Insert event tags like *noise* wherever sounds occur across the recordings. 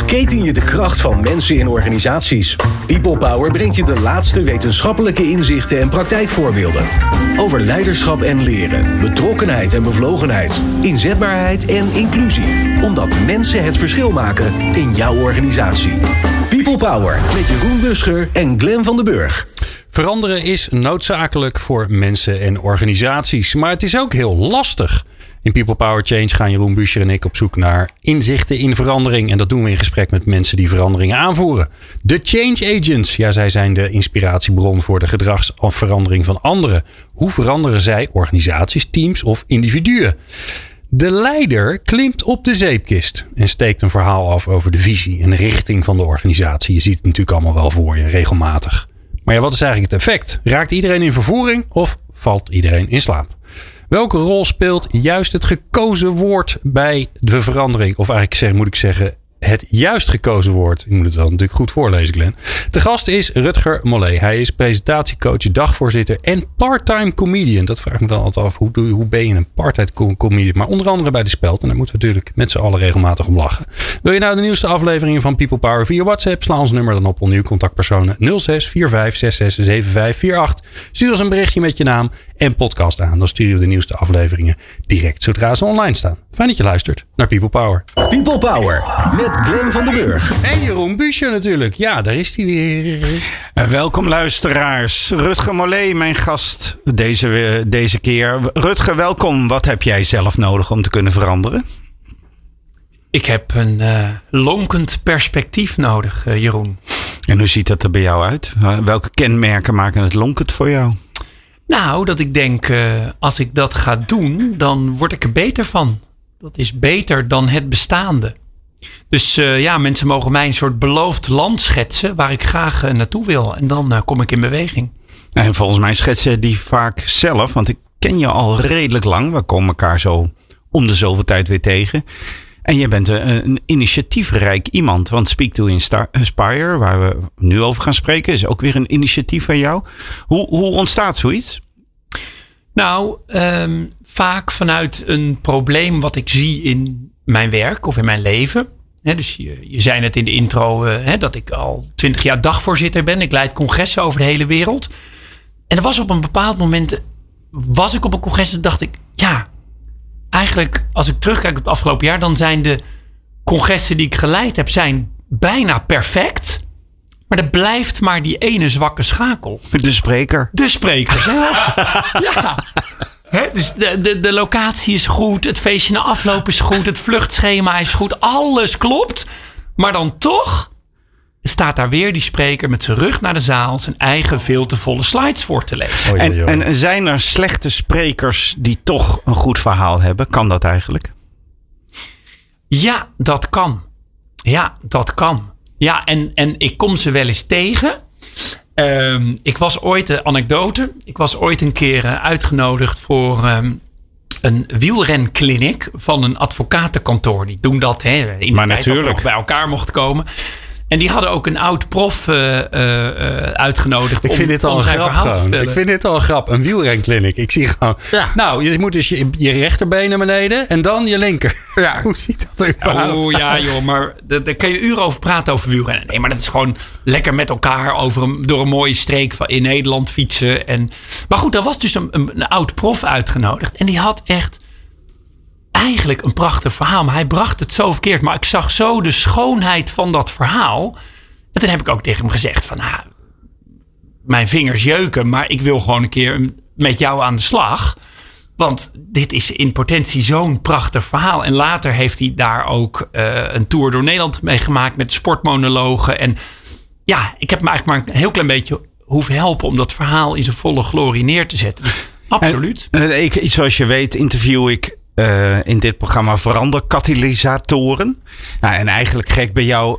ontketen je de kracht van mensen in organisaties. People Power brengt je de laatste wetenschappelijke inzichten en praktijkvoorbeelden. Over leiderschap en leren, betrokkenheid en bevlogenheid, inzetbaarheid en inclusie. Omdat mensen het verschil maken in jouw organisatie. People Power met Jeroen Buscher en Glenn van den Burg. Veranderen is noodzakelijk voor mensen en organisaties, maar het is ook heel lastig. In People Power Change gaan Jeroen Buescher en ik op zoek naar inzichten in verandering. En dat doen we in gesprek met mensen die veranderingen aanvoeren. De Change Agents. Ja, zij zijn de inspiratiebron voor de gedragsverandering van anderen. Hoe veranderen zij organisaties, teams of individuen? De leider klimt op de zeepkist en steekt een verhaal af over de visie en richting van de organisatie. Je ziet het natuurlijk allemaal wel voor je, regelmatig. Maar ja, wat is eigenlijk het effect? Raakt iedereen in vervoering of valt iedereen in slaap? Welke rol speelt juist het gekozen woord bij de verandering? Of eigenlijk zeg, moet ik zeggen, het juist gekozen woord. Ik moet het wel natuurlijk goed voorlezen, Glenn. De gast is Rutger Mollet. Hij is presentatiecoach, dagvoorzitter en part-time comedian. Dat vraag ik me dan altijd af. Hoe, hoe ben je een part-time comedian? Maar onder andere bij de Speld. En daar moeten we natuurlijk met z'n allen regelmatig om lachen. Wil je nou de nieuwste afleveringen van People Power via WhatsApp? Sla ons nummer dan op onder contactpersonen 06 45 Stuur ons een berichtje met je naam en podcast aan. Dan sturen we de nieuwste afleveringen direct zodra ze online staan. Fijn dat je luistert naar People Power. People Power met Glenn van den Burg. En Jeroen Buescher natuurlijk. Ja, daar is hij weer. Uh, welkom luisteraars. Rutger Mollet, mijn gast deze, deze keer. Rutger, welkom. Wat heb jij zelf nodig om te kunnen veranderen? Ik heb een uh, lonkend perspectief nodig, uh, Jeroen. En hoe ziet dat er bij jou uit? Welke kenmerken maken het lonkend voor jou? Nou, dat ik denk, uh, als ik dat ga doen, dan word ik er beter van. Dat is beter dan het bestaande. Dus uh, ja, mensen mogen mij een soort beloofd land schetsen waar ik graag uh, naartoe wil. En dan kom ik in beweging. En volgens mij schetsen die vaak zelf, want ik ken je al redelijk lang. We komen elkaar zo om de zoveel tijd weer tegen. En je bent een, een initiatiefrijk iemand. Want Speak to Inspire, waar we nu over gaan spreken, is ook weer een initiatief van jou. Hoe, hoe ontstaat zoiets? Nou, um, vaak vanuit een probleem wat ik zie in mijn werk of in mijn leven. Dus je, je zei net in de intro he, dat ik al twintig jaar dagvoorzitter ben. Ik leid congressen over de hele wereld. En er was op een bepaald moment, was ik op een congres en dacht ik, ja, eigenlijk als ik terugkijk op het afgelopen jaar, dan zijn de congressen die ik geleid heb, zijn bijna perfect. Maar er blijft maar die ene zwakke schakel. De spreker. De spreker zelf. *laughs* ja. He, dus de, de, de locatie is goed, het feestje na afloop is goed, het vluchtschema is goed, alles klopt. Maar dan toch staat daar weer die spreker met zijn rug naar de zaal zijn eigen veel te volle slides voor te lezen. En, en zijn er slechte sprekers die toch een goed verhaal hebben? Kan dat eigenlijk? Ja, dat kan. Ja, dat kan. Ja, en, en ik kom ze wel eens tegen. Um, ik was ooit, een anekdote, ik was ooit een keer uh, uitgenodigd voor um, een wielrenclinic van een advocatenkantoor. Die doen dat, hè, in de maar tijd natuurlijk. bij elkaar mocht komen. En die hadden ook een oud prof uh, uh, uitgenodigd. Ik vind dit al een grap. Ik vind dit al een grap. Een wielrenkliniek. Ik zie gewoon. Ja. Nou, je moet dus je, je rechterbeen naar beneden en dan je linker. Ja. *laughs* Hoe ziet dat eruit? Oh ja, joh, maar daar daar kan je uren over praten over wielrennen. Nee, maar dat is gewoon lekker met elkaar over een, door een mooie streek van in Nederland fietsen. En, maar goed, daar was dus een, een, een oud prof uitgenodigd. En die had echt eigenlijk een prachtig verhaal. Maar hij bracht het zo verkeerd. Maar ik zag zo de schoonheid van dat verhaal. En toen heb ik ook tegen hem gezegd van... Nou, mijn vingers jeuken, maar ik wil gewoon een keer met jou aan de slag. Want dit is in potentie zo'n prachtig verhaal. En later heeft hij daar ook uh, een tour door Nederland mee gemaakt met sportmonologen. En ja, ik heb me eigenlijk maar een heel klein beetje hoeven helpen om dat verhaal in zijn volle glorie neer te zetten. Absoluut. En, uh, ik, zoals je weet interview ik uh, in dit programma veranderkatalysatoren. Nou, en eigenlijk gek bij jou,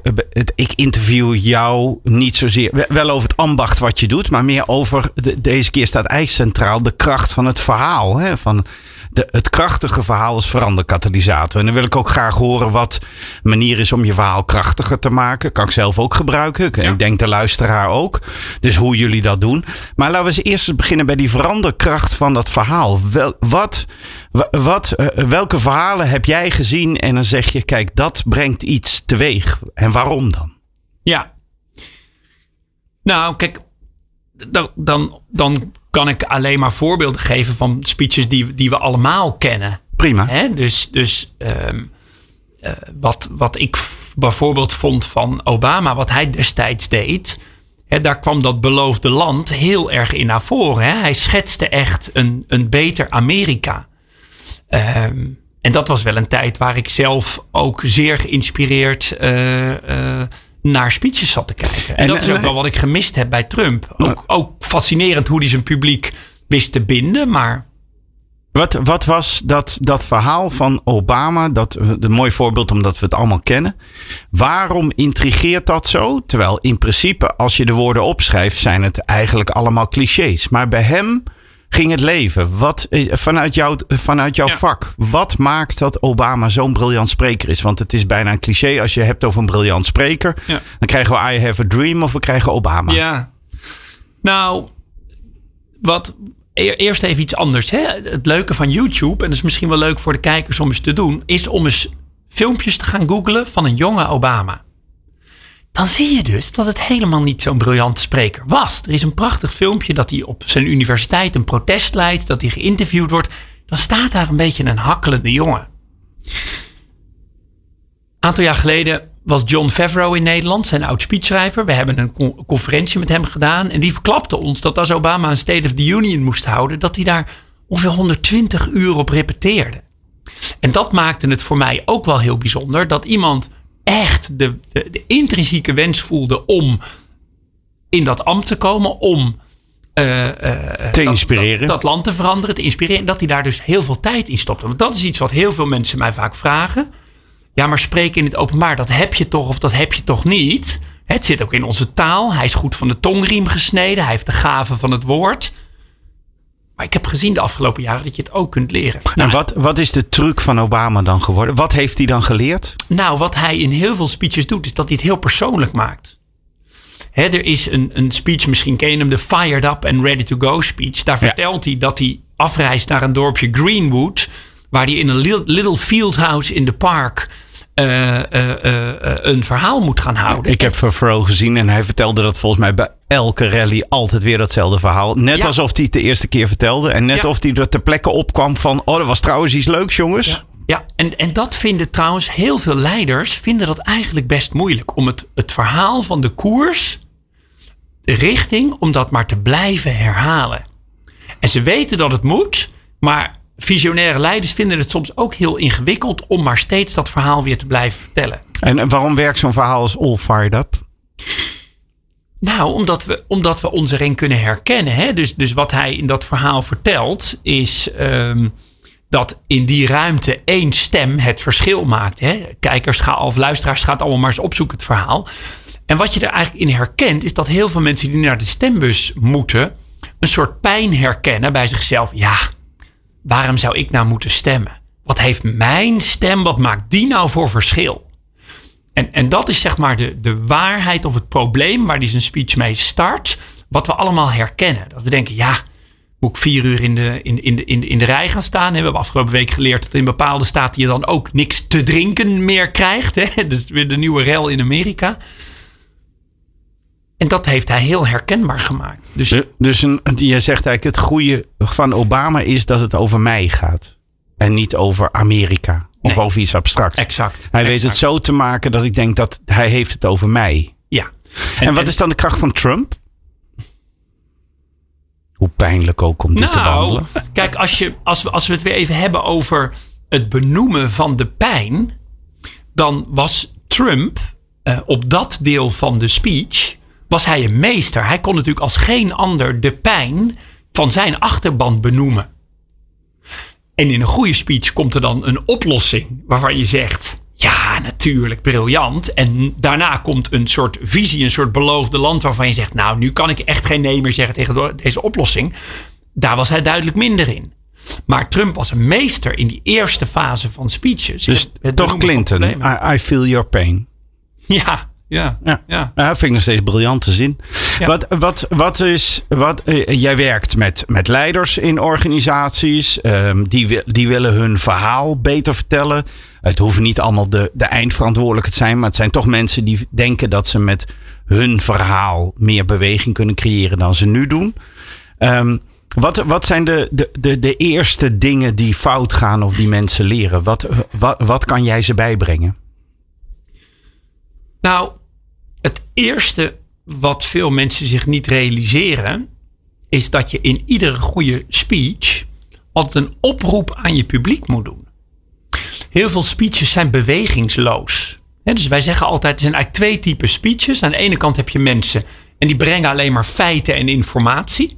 ik interview jou niet zozeer, wel over het ambacht wat je doet, maar meer over, de, deze keer staat eigenlijk centraal de kracht van het verhaal. Hè? Van de, het krachtige verhaal is veranderkatalysator. En dan wil ik ook graag horen wat manier is om je verhaal krachtiger te maken. Kan ik zelf ook gebruiken. Ik denk de luisteraar ook. Dus hoe jullie dat doen. Maar laten we eens eerst beginnen bij die veranderkracht van dat verhaal. Wel, wat, wat, eh, welke verhalen heb jij gezien en dan zeg je, kijk, dat brengt iets teweeg. En waarom dan? Ja. Nou, kijk, dan, dan, dan kan ik alleen maar voorbeelden geven van speeches die, die we allemaal kennen. Prima. Hè? Dus, dus ehm, eh, wat, wat ik bijvoorbeeld vond van Obama, wat hij destijds deed. Hè, daar kwam dat beloofde land heel erg in naar voren. Hè? Hij schetste echt een, een beter Amerika. Ehm, en dat was wel een tijd waar ik zelf ook zeer geïnspireerd uh, naar speeches zat te kijken. En, dat is ook wel wat ik gemist heb bij Trump. Ook, ook fascinerend hoe hij zijn publiek wist te binden, maar wat, wat was dat, dat verhaal van Obama? Dat, een mooi voorbeeld omdat we het allemaal kennen. Waarom intrigeert dat zo? Terwijl in principe, als je de woorden opschrijft, zijn het eigenlijk allemaal clichés. Maar bij hem ging het leven. Wat, vanuit, jou, vanuit jouw vak, wat maakt dat Obama zo'n briljant spreker is? Want het is bijna een cliché als je hebt over een briljant spreker. Dan krijgen we I Have a Dream of we krijgen Obama. Ja. Nou, wat, eerst even iets anders. Hè? Het leuke van YouTube, en dat is misschien wel leuk voor de kijkers om eens te doen, is om eens filmpjes te gaan googlen van een jonge Obama. Dan zie je dus dat het helemaal niet zo'n briljante spreker was. Er is een prachtig filmpje dat hij op zijn universiteit een protest leidt, dat hij geïnterviewd wordt. Dan staat daar een beetje een hakkelende jongen. Een aantal jaar geleden was John Favreau in Nederland, zijn oud speechschrijver. We hebben een conferentie met hem gedaan. En die verklapte ons dat als Obama een State of the Union moest houden, dat hij daar ongeveer 120 uur op repeteerde. En dat maakte het voor mij ook wel heel bijzonder dat iemand echt de, de, de intrinsieke wens voelde om in dat ambt te komen, om uh, uh, te inspireren. Dat, dat, land te veranderen, te inspireren. Dat hij daar dus heel veel tijd in stopte. Want dat is iets wat heel veel mensen mij vaak vragen. Ja, maar spreken in het openbaar, dat heb je toch of dat heb je toch niet? Het zit ook in onze taal. Hij is goed van de tongriem gesneden. Hij heeft de gave van het woord. Maar ik heb gezien de afgelopen jaren dat je het ook kunt leren. En nou, wat, wat is de truc van Obama dan geworden? Wat heeft hij dan geleerd? Nou, wat hij in heel veel speeches doet, is dat hij het heel persoonlijk maakt. er is een, een speech, misschien ken je hem, de Fired Up and Ready to Go speech. Daar vertelt hij dat hij afreist naar een dorpje Greenwood. Waar hij in een little field house in de park uh, een verhaal moet gaan houden. Ik heb Favreau gezien en hij vertelde dat volgens mij bij elke rally altijd weer datzelfde verhaal. Net alsof hij het de eerste keer vertelde. En net ja. of hij er ter plekke opkwam van... oh, dat was trouwens iets leuks, jongens. Ja. Ja, en, en dat vinden trouwens heel veel leiders vinden dat eigenlijk best moeilijk. Om het, het verhaal van de koers, de richting, om dat maar te blijven herhalen. En ze weten dat het moet, maar visionaire leiders vinden het soms ook heel ingewikkeld om maar steeds dat verhaal weer te blijven vertellen. En, waarom werkt zo'n verhaal als All Fired Up? Nou, omdat we, omdat we ons erin kunnen herkennen. Hè? Dus, dus wat hij in dat verhaal vertelt, is um, dat in die ruimte één stem het verschil maakt. Hè? Kijkers gaan, of luisteraars gaat allemaal maar eens opzoeken het verhaal. En wat je er eigenlijk in herkent, is dat heel veel mensen die naar de stembus moeten, een soort pijn herkennen bij zichzelf. Ja, waarom zou ik nou moeten stemmen? Wat heeft mijn stem, wat maakt die nou voor verschil? En, en dat is zeg maar de, de waarheid of het probleem waar die zijn speech mee start. Wat we allemaal herkennen. Dat we denken, ja, moet ik vier uur in de, in, in, de, in, de, in de rij gaan staan? We hebben afgelopen week geleerd dat in bepaalde staten je dan ook niks te drinken meer krijgt. Hè? *laughs* Dat is weer de nieuwe rel in Amerika. En dat heeft hij heel herkenbaar gemaakt. Dus, dus een, je zegt eigenlijk het goede van Obama is dat het over mij gaat. En niet over Amerika. Of over iets abstracts. Exact. Hij weet het zo te maken dat ik denk dat hij heeft het over mij. Ja. En, wat is dan de kracht van Trump? Hoe pijnlijk ook om dit nou, te wandelen. Kijk, als, je, als, we, als we het weer even hebben over het benoemen van de pijn. Dan was Trump uh, op dat deel van de speech was hij een meester. Hij kon natuurlijk als geen ander de pijn van zijn achterban benoemen. En in een goede speech komt er dan een oplossing waarvan je zegt: Ja, natuurlijk, briljant. En daarna komt een soort visie, een soort beloofde land waarvan je zegt: Nou, nu kan ik echt geen nee meer zeggen tegen deze oplossing. Daar was hij duidelijk minder in. Maar Trump was een meester in die eerste fase van speeches. Dus Het- het toch Clinton. I, I feel your pain. Ja, ja, Ja. ja. Ja, vind ik nog steeds briljante zin. Ja. Wat, wat, wat is, wat, eh, jij werkt met, met leiders in organisaties. ehm, die, die willen hun verhaal beter vertellen. Het hoeven niet allemaal de, de eindverantwoordelijke te zijn. Maar het zijn toch mensen die denken dat ze met hun verhaal meer beweging kunnen creëren dan ze nu doen. Ehm, wat, wat zijn de, de, de, de eerste dingen die fout gaan of die mensen leren? Wat, wat, wat kan jij ze bijbrengen? Nou, het eerste wat veel mensen zich niet realiseren, is dat je in iedere goede speech altijd een oproep aan je publiek moet doen. Heel veel speeches zijn bewegingsloos. Dus wij zeggen altijd, er zijn eigenlijk twee typen speeches. Aan de ene kant heb je mensen en die brengen alleen maar feiten en informatie.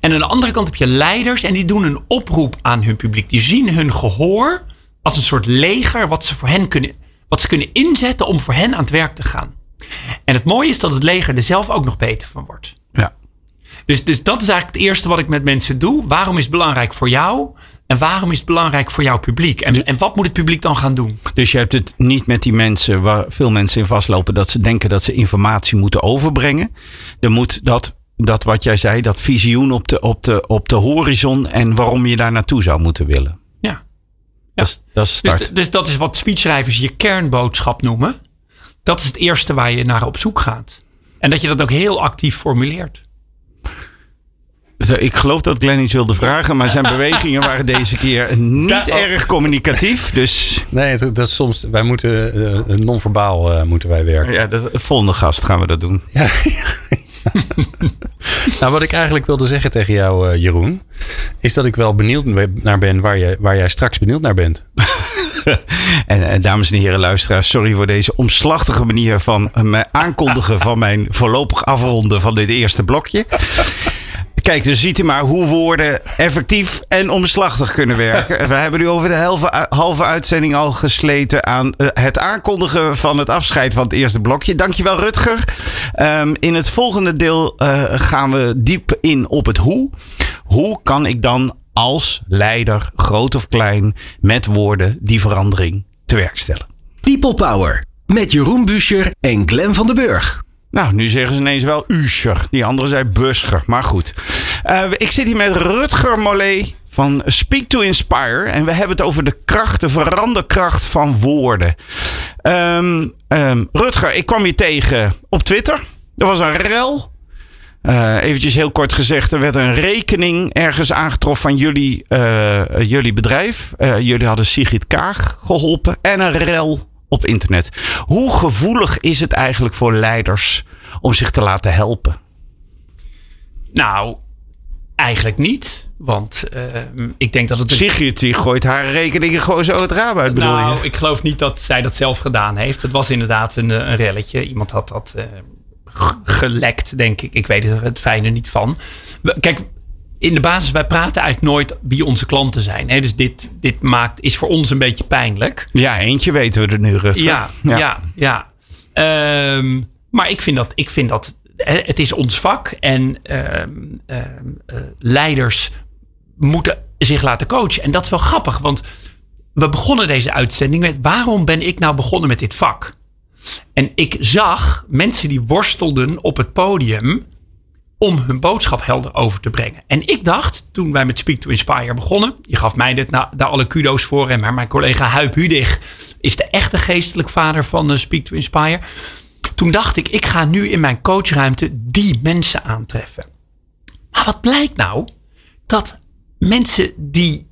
En aan de andere kant heb je leiders en die doen een oproep aan hun publiek. Die zien hun gehoor als een soort leger wat ze voor hen kunnen, wat ze kunnen inzetten om voor hen aan het werk te gaan. En het mooie is dat het leger er zelf ook nog beter van wordt. Ja. Dus, dus dat is eigenlijk het eerste wat ik met mensen doe. Waarom is het belangrijk voor jou? En waarom is het belangrijk voor jouw publiek? En, en wat moet het publiek dan gaan doen? Dus je hebt het niet met die mensen waar veel mensen in vastlopen dat ze denken dat ze informatie moeten overbrengen. Er moet dat, dat wat jij zei, dat visioen op de, op, de, op de horizon en waarom je daar naartoe zou moeten willen. Ja. Dat, is, dat is Dus, start. dus dat is wat speechschrijvers je kernboodschap noemen. Dat is het eerste waar je naar op zoek gaat. En dat je dat ook heel actief formuleert. Ik geloof dat Glenn iets wilde vragen, maar zijn *laughs* bewegingen waren deze keer niet erg communicatief. Dus Nee, dat, is soms. Wij moeten eh, non-verbaal eh, moeten wij werken. ja, de volgende gast gaan we dat doen. Ja. *laughs* *laughs* nou, wat ik eigenlijk wilde zeggen tegen jou, eh, Jeroen, is dat ik wel benieuwd naar ben waar, je, waar jij straks benieuwd naar bent. *laughs* En eh, dames en heren luisteraars, sorry voor deze omslachtige manier van me aankondigen *laughs* van mijn voorlopig afronden van dit eerste blokje. Kijk, dus ziet u maar hoe woorden effectief en omslachtig kunnen werken. *laughs* We hebben nu over de halve, halve uitzending al gesleten aan eh, het aankondigen van het afscheid van het eerste blokje. Dankjewel Rutger. Ehm, in het volgende deel eh, gaan we diep in op het hoe. Hoe kan ik dan als leider, groot of klein, met woorden die verandering te werk stellen? People Power met Jeroen Buescher en Glenn van den Burg. Nou, nu zeggen ze ineens wel Uscher. Die andere zei Buscher. Maar goed. Eh, ik zit hier met Rutger Mollet van Speak to Inspire. En we hebben het over de kracht, de veranderkracht van woorden. Ehm, ehm, Rutger, ik kwam je tegen op Twitter. Er was een rel. Eh eventjes heel kort gezegd, er werd een rekening ergens aangetroffen van jullie, eh, jullie bedrijf. Jullie hadden Sigrid Kaag geholpen en een rel op internet. Hoe gevoelig is het eigenlijk voor leiders om zich te laten helpen? Nou, eigenlijk niet. Want eh, ik denk dat het... een- Sigrid die gooit haar rekeningen gewoon zo het raam uit, bedoel nou, je? ik geloof niet dat zij dat zelf gedaan heeft. Het was inderdaad een, eh, een relletje. Iemand had dat eh, gelekt, denk ik. Ik weet er het fijne niet van. Kijk, in de basis, wij praten eigenlijk nooit wie onze klanten zijn. Hè? Dus dit, dit maakt, is voor ons een beetje pijnlijk. Ja, eentje weten we er nu, Rutger. Ja, ja, ja. Ehm, maar ik vind dat, ik vind dat het is ons vak en ehm, ehm, eh, leiders moeten zich laten coachen. En dat is wel grappig, want we begonnen deze uitzending met waarom ben ik nou begonnen met dit vak? En ik zag mensen die worstelden op het podium om hun boodschap helder over te brengen. En ik dacht, toen wij met Speak to Inspire begonnen, je gaf mij dit, nou, daar alle kudo's voor, en maar mijn collega Huip Hudig is de echte geestelijk vader van eh, Speak to Inspire. Toen dacht ik, ik ga nu in mijn coachruimte die mensen aantreffen. Maar wat blijkt nou? Dat mensen die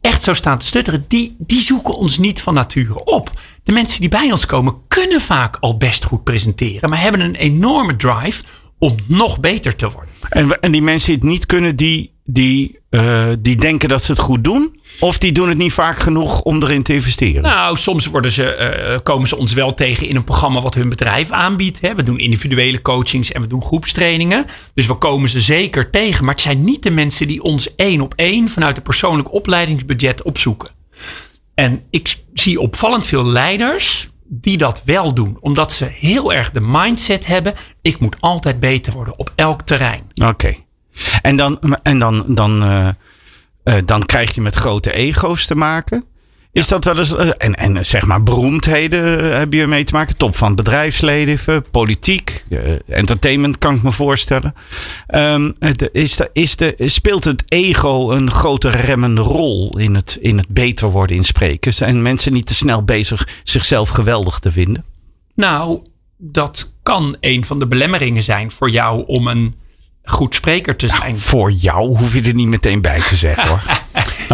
echt zo staan te stutteren, die, die zoeken ons niet van nature op. De mensen die bij ons komen, kunnen vaak al best goed presenteren, maar hebben een enorme drive om nog beter te worden. En, en die mensen die het niet kunnen, die, die, eh, die denken dat ze het goed doen? Of die doen het niet vaak genoeg om erin te investeren? Nou, soms worden ze, eh, komen ze ons wel tegen in een programma wat hun bedrijf aanbiedt. Hè. We doen individuele coachings en we doen groepstrainingen. Dus we komen ze zeker tegen. Maar het zijn niet de mensen die ons één op één vanuit een persoonlijk opleidingsbudget opzoeken. En ik zie opvallend veel leiders die dat wel doen. Omdat ze heel erg de mindset hebben. Ik moet altijd beter worden op elk terrein. Oké. En dan, en dan, dan eh, Eh, dan krijg je met grote ego's te maken. Is dat wel eens. eh, en, en zeg maar, beroemdheden eh, heb je mee te maken. Top van het bedrijfsleven, politiek, eh, entertainment kan ik me voorstellen. Ehm, is de, is de, speelt het ego een grote remmende rol in het, in het beter worden in spreken? Zijn mensen niet te snel bezig zichzelf geweldig te vinden? Nou, dat kan een van de belemmeringen zijn voor jou om een goed spreker te zijn. Voor jou hoef je er niet meteen bij te zeggen hoor. *laughs*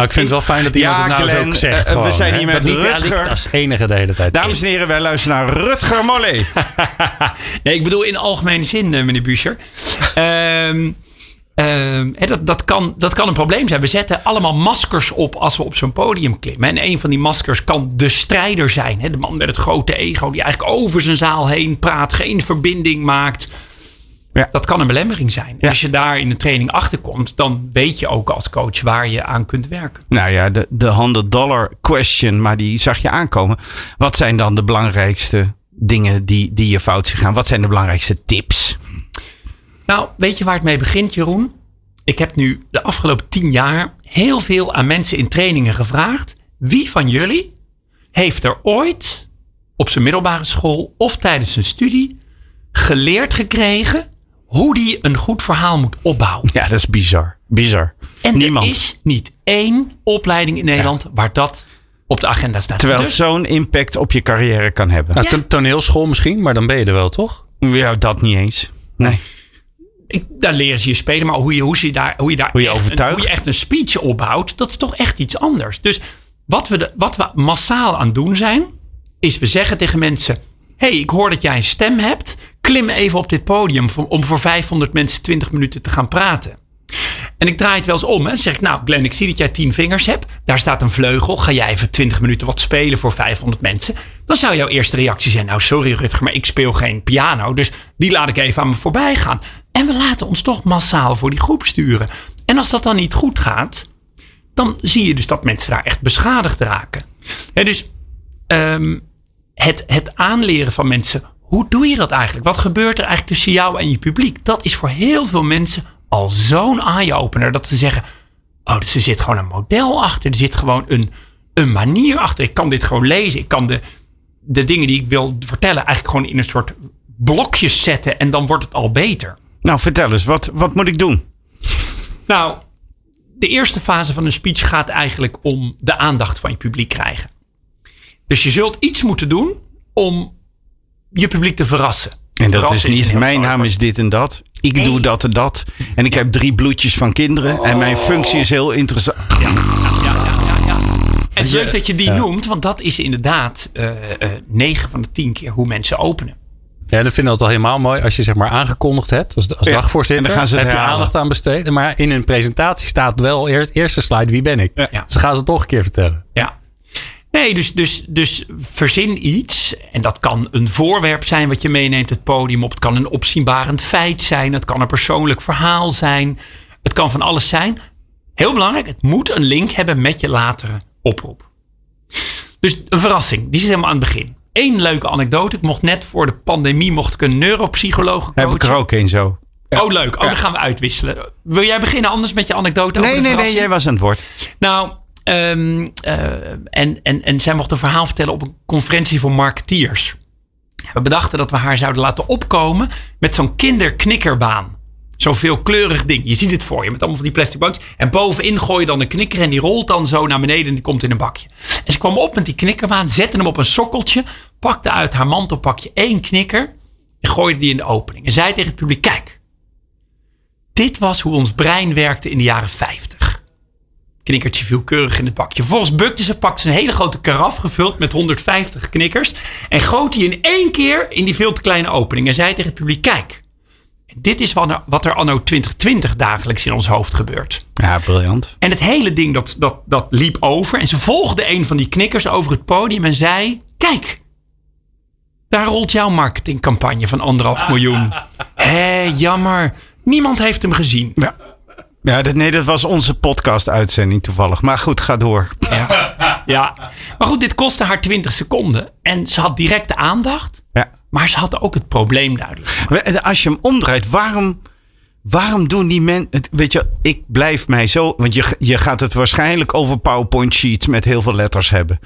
Nou, ik vind het wel fijn dat iemand Ja, het nou Glenn, zo zegt. eh, we gewoon, zijn hè. hier met Dat niet Rutger. Als enige de hele tijd. Dames en heren, wij luisteren naar Rutger Mollet. *laughs* Nee, ik bedoel in algemene zin, eh, meneer Buescher. Ehm, ehm, hè, dat, dat, kan, dat kan een probleem zijn. We zetten allemaal maskers op als we op zo'n podium klimmen. En een van die maskers kan de strijder zijn. Hè? De man met het grote ego die eigenlijk over zijn zaal heen praat, geen verbinding maakt. Ja. Dat kan een belemmering zijn. Ja. Als je daar in de training achter komt, dan weet je ook als coach waar je aan kunt werken. Nou ja, de, de 100 dollar question, maar die zag je aankomen. Wat zijn dan de belangrijkste dingen die, die je fout zien gaan? Wat zijn de belangrijkste tips? Nou, weet je waar het mee begint, Jeroen? Ik heb nu de afgelopen tien jaar heel veel aan mensen in trainingen gevraagd. Wie van jullie heeft er ooit op zijn middelbare school of tijdens zijn studie geleerd gekregen hoe die een goed verhaal moet opbouwen? Ja, dat is bizar. Bizar. En Niemand. er is niet één opleiding in Nederland waar dat op de agenda staat. Terwijl het Dus- zo'n impact op je carrière kan hebben. Nou, Ja. to- toneelschool misschien, maar dan ben je er wel, toch? Ja, dat niet eens. Nee. ik, daar leren ze je spelen, maar hoe je, hoe je daar, hoe je daar Hoe je echt, een, overtuigt. hoe je echt een speech opbouwt, dat is toch echt iets anders. Dus wat we, de, wat we massaal aan het doen zijn, is we zeggen tegen mensen: hey, ik hoor dat jij een stem hebt. Klim even op dit podium om voor 500 mensen 20 minuten te gaan praten. En ik draai het wel eens om. Dan zeg ik, nou Glenn, ik zie dat jij 10 vingers hebt. Daar staat een vleugel. Ga jij even 20 minuten wat spelen voor 500 mensen? Dan zou jouw eerste reactie zijn, nou sorry Rutger, maar ik speel geen piano. Dus die laat ik even aan me voorbij gaan. En we laten ons toch massaal voor die groep sturen. En als dat dan niet goed gaat, dan zie je dus dat mensen daar echt beschadigd raken. Dus ehm, het, het aanleren van mensen. Hoe doe je dat eigenlijk? Wat gebeurt er eigenlijk tussen jou en je publiek? Dat is voor heel veel mensen al zo'n eye-opener. Dat ze zeggen, oh, dus er zit gewoon een model achter. Er zit gewoon een, een manier achter. Ik kan dit gewoon lezen. Ik kan de, de dingen die ik wil vertellen eigenlijk gewoon in een soort blokjes zetten. En dan wordt het al beter. Nou, vertel eens, wat, wat moet ik doen? Nou, de eerste fase van een speech gaat eigenlijk om de aandacht van je publiek krijgen. Dus je zult iets moeten doen om je publiek te verrassen. En dat Verrassen is niet, mijn naam is dit en dat. Ik doe dat en dat. En ik heb drie bloedjes van kinderen. En mijn functie is heel interessant. Ja, ja, ja, ja. En het is leuk dat je die noemt, want dat is inderdaad eh eh, 9 van de 10 keer hoe mensen openen. Ja, dat vinden we al helemaal mooi als je zeg maar aangekondigd hebt als, als Ja, dagvoorzitter. en dan gaan ze het heb je aandacht aan besteden. Maar in een presentatie staat wel eerst eerste slide wie ben ik. Ja. Ja. Dus dan gaan ze het toch een keer vertellen. Ja. Nee, dus, dus, dus verzin iets. En dat kan een voorwerp zijn wat je meeneemt het podium op. Het kan een opzienbarend feit zijn. Het kan een persoonlijk verhaal zijn. Het kan van alles zijn. Heel belangrijk, het moet een link hebben met je latere oproep. Dus een verrassing, die zit helemaal aan het begin. Eén leuke anekdote. Ik mocht net voor de pandemie mocht ik een neuropsycholoog Heb ik er coachen. ook een zo. Oh, leuk. Oh, dan gaan we uitwisselen. Wil jij beginnen anders met je anekdote? over Nee, nee, nee, jij was aan het woord. Nou, ehm, eh, en, en, en zij mocht een verhaal vertellen op een conferentie voor marketeers. We bedachten dat we haar zouden laten opkomen met zo'n kinderknikkerbaan. Zo'n veelkleurig ding. Je ziet het voor je met allemaal van die plastic bandjes. En bovenin gooi je dan een knikker en die rolt dan zo naar beneden en die komt in een bakje. En ze kwam op met die knikkerbaan, zette hem op een sokkeltje, pakte uit haar mantelpakje één knikker en gooide die in de opening. En zei tegen het publiek, kijk, dit was hoe ons brein werkte in de jaren 50 knikkertje viel keurig in het bakje. Vervolgens bukte ze, pakte ze een hele grote karaf gevuld met 150 knikkers. En goot die in één keer in die veel te kleine opening. En zei tegen het publiek, kijk, dit is wat er, wat er anno 2020 dagelijks in ons hoofd gebeurt. Ja, briljant. En het hele ding dat, dat, dat liep over. En ze volgde een van die knikkers over het podium en zei, kijk, daar rolt jouw marketingcampagne van anderhalf miljoen. *laughs* Hé, jammer. Niemand heeft hem gezien. Ja. Ja, dat, nee, dat was onze podcast-uitzending toevallig. Maar goed, ga door. Ja. ja. Maar goed, dit kostte haar 20 seconden. En ze had direct de aandacht. Ja. Maar ze had ook het probleem duidelijk. gemaakt. Als je hem omdraait, waarom Waarom doen die mensen. Weet je, ik blijf mij zo. Want je, je gaat het waarschijnlijk over PowerPoint sheets met heel veel letters hebben.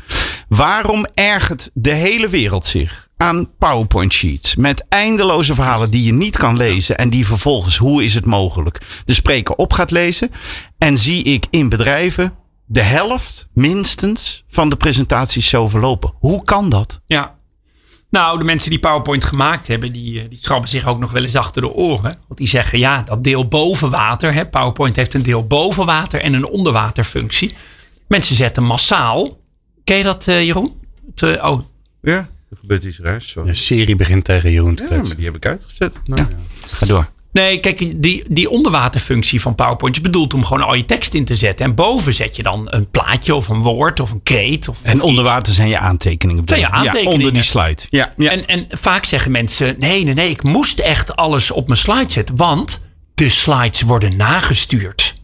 Waarom ergert de hele wereld zich aan PowerPoint sheets? Met eindeloze verhalen die je niet kan lezen. En die vervolgens, hoe is het mogelijk, de spreker op gaat lezen. En zie ik in bedrijven de helft minstens van de presentaties zo verlopen. Hoe kan dat? Ja. Nou, de mensen die PowerPoint gemaakt hebben, die, eh, die schrappen zich ook nog wel eens achter de oren. Want die zeggen, ja, dat deel boven water. Hè, PowerPoint heeft een deel boven water en een onderwaterfunctie. Mensen zetten massaal. Ken je dat, uh, Jeroen? Te, oh. Ja, er gebeurt iets raars. De serie begint tegen Jeroen te Ja, kletsen. maar die heb ik uitgezet. Nou, ja. Ga door. Nee, kijk, die, die onderwaterfunctie van PowerPoint is bedoeld om gewoon al je tekst in te zetten. En boven zet je dan een plaatje of een woord of een kreet. Of, En of onder iets. water zijn je aantekeningen. Zijn je Ja, aantekeningen. onder die slide. Ja, ja. En, en vaak zeggen mensen: nee, nee, nee, ik moest echt alles op mijn slide zetten, want de slides worden nagestuurd.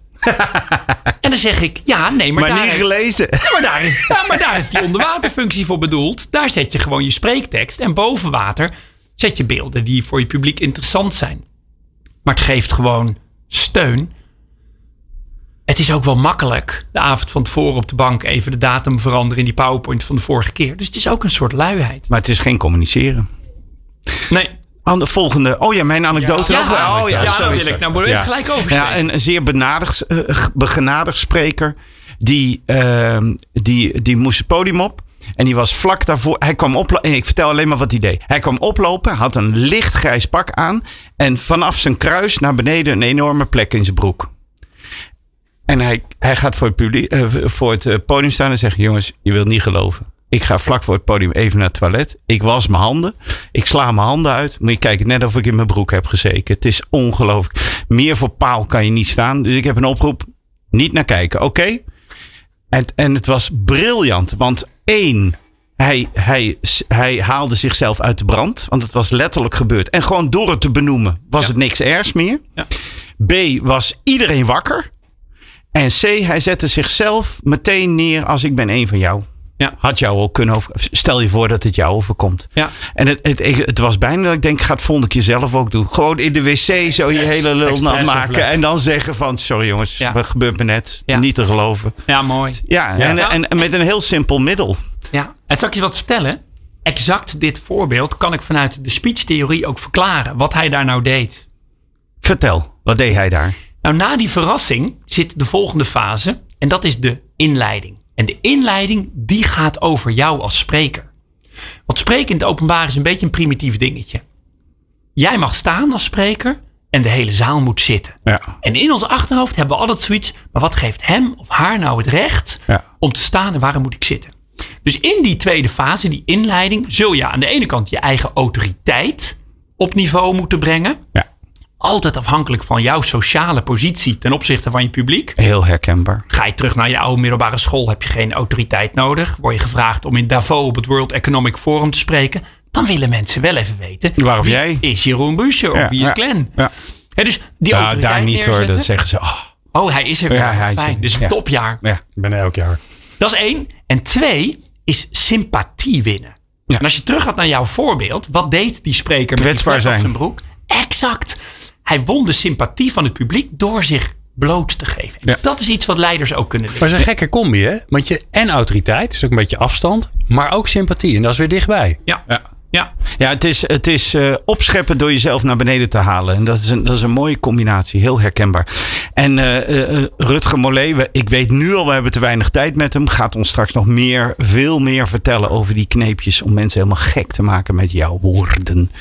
En dan zeg ik: ja, nee, maar, maar daar, niet gelezen. Ja, maar, daar is, ja, maar daar is die onderwaterfunctie voor bedoeld. Daar zet je gewoon je spreektekst. En boven water zet je beelden die voor je publiek interessant zijn. Maar het geeft gewoon steun. Het is ook wel makkelijk. De avond van tevoren op de bank even de datum veranderen in die PowerPoint van de vorige keer. Dus het is ook een soort luiheid. Maar het is geen communiceren. Nee. Aan de volgende. Oh ja, mijn anekdote. Ja, ook. ja, oh ja, ja, sorry, wil ik. Nou, moet ik gelijk oversteken. Ja, een zeer benadigd, eh, begenadigd spreker. Die, ehm, die, die moest het podium op. En die was vlak daarvoor. Hij kwam oplopen. Ik vertel alleen maar wat hij deed. Hij kwam oplopen, had een licht grijs pak aan. En vanaf zijn kruis naar beneden een enorme plek in zijn broek. En hij, hij gaat voor het, publiek, eh, voor het eh, podium staan en zegt: Jongens, je wilt niet geloven. Ik ga vlak voor het podium even naar het toilet. Ik was mijn handen. Ik sla mijn handen uit. Moet je kijken, net of ik in mijn broek heb gezeken. Het is ongelooflijk. Meer voor paal kan je niet staan. Dus ik heb een oproep. Niet naar kijken, oké? En, en het was briljant. Want één, hij, hij, hij haalde zichzelf uit de brand. Want het was letterlijk gebeurd. En gewoon door het te benoemen was het niks ergs meer. Ja. B, was iedereen wakker. En C, hij zette zichzelf meteen neer als ik ben één van jou. Ja. Had jou ook kunnen over. Stel je voor dat het jou overkomt. Ja. En het, het, ik- het was bijna dat ik denk, ga het volgende keer zelf ook doen. Gewoon in de wc zo je hele lul nat maken. En dan zeggen van, sorry jongens, Ja. wat gebeurt me net? Ja. Niet te geloven. Ja, mooi. Ja, Ja. En, en, en met een heel simpel middel. Ja. En zal ik je wat vertellen? Exact dit voorbeeld kan ik vanuit de speechtheorie ook verklaren. Wat hij daar nou deed. Vertel, wat deed hij daar? Nou, na die verrassing zit de volgende fase. En dat is de inleiding. En de inleiding, die gaat over jou als spreker. Want spreken in het openbaar is een beetje een primitief dingetje. Jij mag staan als spreker en de hele zaal moet zitten. Ja. En in ons achterhoofd hebben we altijd zoiets. Maar wat geeft hem of haar nou het recht Ja. om te staan en waarom moet ik zitten? Dus in die tweede fase, die inleiding, zul je aan de ene kant je eigen autoriteit op niveau moeten brengen. Ja. Altijd afhankelijk van jouw sociale positie ten opzichte van je publiek. Heel herkenbaar. Ga je terug naar je oude middelbare school, heb je geen autoriteit nodig. Word je gevraagd om in Davos op het World Economic Forum te spreken. Dan willen mensen wel even weten. Waarom jij? is Jeroen Buescher of Ja, wie is ja, Glenn? Ja. Dus die Nou, autoriteit daar niet hoor. Dan zeggen ze, oh, Oh, hij is er weer. Ja, hij is Fijn. Dus een Ja. topjaar. ja. Ik ben er elk jaar. Dat is één. En twee is sympathie winnen. Ja. En als je terug gaat naar jouw voorbeeld. Wat deed die spreker met vlek op zijn. zijn broek? Exact. Hij won de sympathie van het publiek door zich bloot te geven. En Ja. Dat is iets wat leiders ook kunnen Maar leren. het is een gekke combi, hè? Want je en autoriteit, dus ook een beetje afstand, maar ook sympathie. En dat is weer dichtbij. Ja. Ja. Ja. Ja, het is, het is eh, opscheppen door jezelf naar beneden te halen. En dat is een, dat is een mooie combinatie. Heel herkenbaar. En eh, eh, eh, Rutger Mollet, we- ik weet nu al, we hebben te weinig tijd met hem. Gaat ons straks nog meer, veel meer vertellen over die kneepjes. Om mensen helemaal gek te maken met jouw woorden.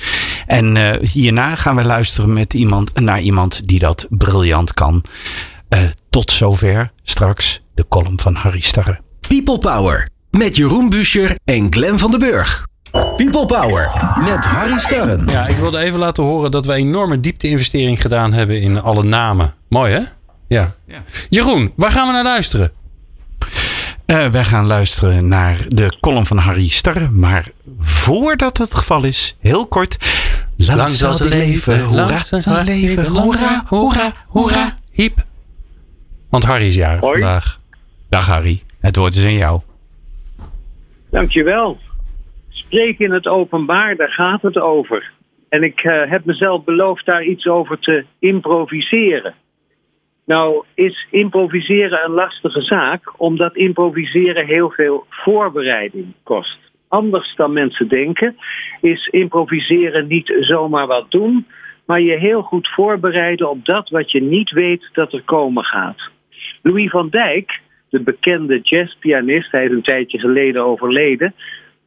En eh, hierna gaan we luisteren met iemand, naar iemand die dat briljant kan. Eh, tot zover straks de column van Harry Starre. People Power met Jeroen Buescher en Glenn van den Burg. People Power met Harry Starren. Ja, ik wilde even laten horen dat we een enorme diepte-investering gedaan hebben in alle namen. Mooi, hè? Ja. Ja. Jeroen, waar gaan we naar luisteren? Eh, wij gaan luisteren naar de column van Harry Starre. Maar voordat het geval is, heel kort. Lang, zal het leven, hoera, lang zal leven, hoera, hoera, hoera. hiep. Want Harry is jarig Hoi. vandaag. Dag Harry, het woord is aan jou. Dankjewel. Spreken in het openbaar, daar gaat het over. En ik uh, heb mezelf beloofd daar iets over te improviseren. Nou is improviseren een lastige zaak, omdat improviseren heel veel voorbereiding kost. Anders dan mensen denken, is improviseren niet zomaar wat doen, maar je heel goed voorbereiden op dat wat je niet weet dat er komen gaat. Louis van Dijk, de bekende jazzpianist, hij is een tijdje geleden overleden,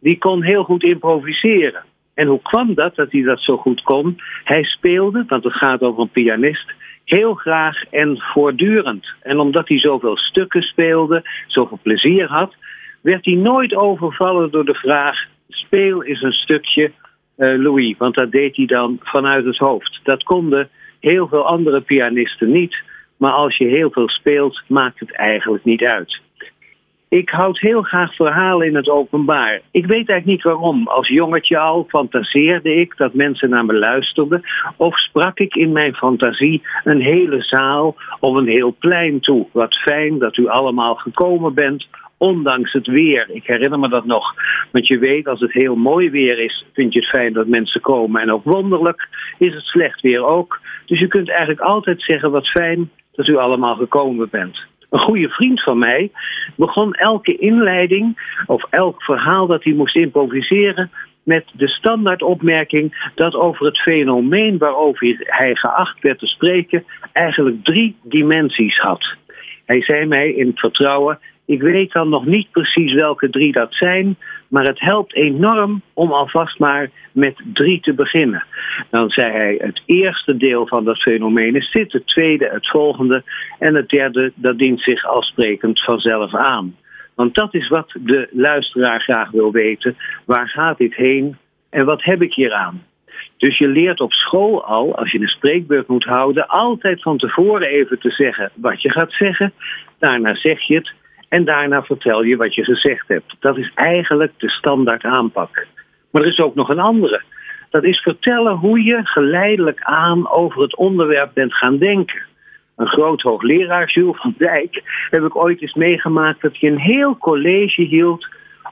die kon heel goed improviseren. En hoe kwam dat dat hij dat zo goed kon? Hij speelde, want het gaat over een pianist, heel graag en voortdurend. En omdat hij zoveel stukken speelde, zoveel plezier had, werd hij nooit overvallen door de vraag: speel is een stukje uh, Louis, want dat deed hij dan vanuit het hoofd. Dat konden heel veel andere pianisten niet, maar als je heel veel speelt, maakt het eigenlijk niet uit. Ik houd heel graag verhalen in het openbaar. Ik weet eigenlijk niet waarom. Als jongetje al fantaseerde ik dat mensen naar me luisterden. Of sprak ik in mijn fantasie een hele zaal of een heel plein toe. Wat fijn dat u allemaal gekomen bent ondanks het weer. Ik herinner me dat nog. Want je weet, als het heel mooi weer is, vind je het fijn dat mensen komen. En ook wonderlijk is het slecht weer ook. Dus je kunt eigenlijk altijd zeggen, wat fijn dat u allemaal gekomen bent. Een goede vriend van mij begon elke inleiding of elk verhaal dat hij moest improviseren met de standaardopmerking dat over het fenomeen waarover hij geacht werd te spreken eigenlijk drie dimensies had. Hij zei mij in vertrouwen, ik weet dan nog niet precies welke drie dat zijn, maar het helpt enorm om alvast maar met drie te beginnen. Dan zei hij, het eerste deel van dat fenomeen is dit, het tweede het volgende en het derde dat dient zich afsprekend vanzelf aan. Want dat is wat de luisteraar graag wil weten. Waar gaat dit heen en wat heb ik hier aan? Dus je leert op school al, als je een spreekbeurt moet houden, altijd van tevoren even te zeggen wat je gaat zeggen. Daarna zeg je het en daarna vertel je wat je gezegd hebt. Dat is eigenlijk de standaard aanpak. Maar er is ook nog een andere. Dat is vertellen hoe je geleidelijk aan over het onderwerp bent gaan denken. Een groot hoogleraar, Jules van Dijk, heb ik ooit eens meegemaakt dat hij een heel college hield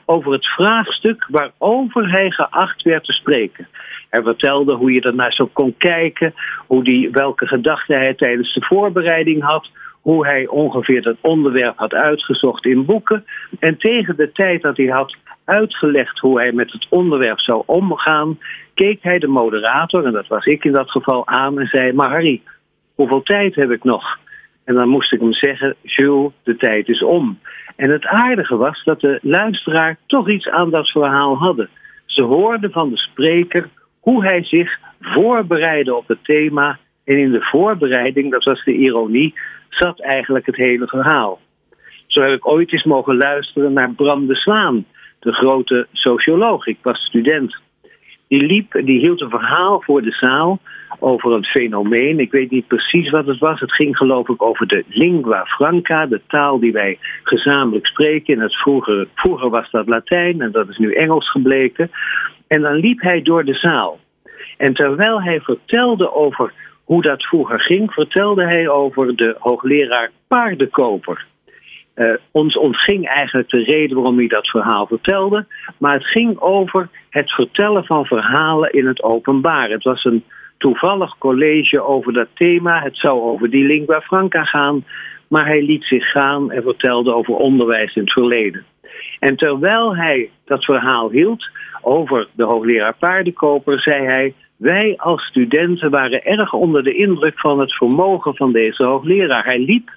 over het vraagstuk waarover hij geacht werd te spreken. Hij vertelde hoe je ernaar zo kon kijken, hoe die, welke gedachten hij tijdens de voorbereiding had, hoe hij ongeveer dat onderwerp had uitgezocht in boeken. En tegen de tijd dat hij had uitgelegd hoe hij met het onderwerp zou omgaan, keek hij de moderator, en dat was ik in dat geval, aan en zei: Maar Harry, hoeveel tijd heb ik nog? En dan moest ik hem zeggen: Jules, de tijd is om. En het aardige was dat de luisteraar toch iets aan dat verhaal hadden. Ze hoorden van de spreker hoe hij zich voorbereidde op het thema. En in de voorbereiding, dat was de ironie, zat eigenlijk het hele verhaal. Zo heb ik ooit eens mogen luisteren naar Bram de Zwaan, de grote socioloog. Ik was student. Die liep, die hield een verhaal voor de zaal over een fenomeen. Ik weet niet precies wat het was. Het ging geloof ik over de lingua franca, de taal die wij gezamenlijk spreken. En het vroeger, vroeger was dat Latijn en dat is nu Engels gebleken. En dan liep hij door de zaal. En terwijl hij vertelde over hoe dat vroeger ging, vertelde hij over de hoogleraar paardenkoper. Uh, ons ontging eigenlijk de reden waarom hij dat verhaal vertelde, maar het ging over het vertellen van verhalen in het openbaar. Het was een toevallig college over dat thema, het zou over die lingua franca gaan, maar hij liet zich gaan en vertelde over onderwijs in het verleden. En terwijl hij dat verhaal hield over de hoogleraar paardenkoper, zei hij: wij als studenten waren erg onder de indruk van het vermogen van deze hoogleraar. Hij liep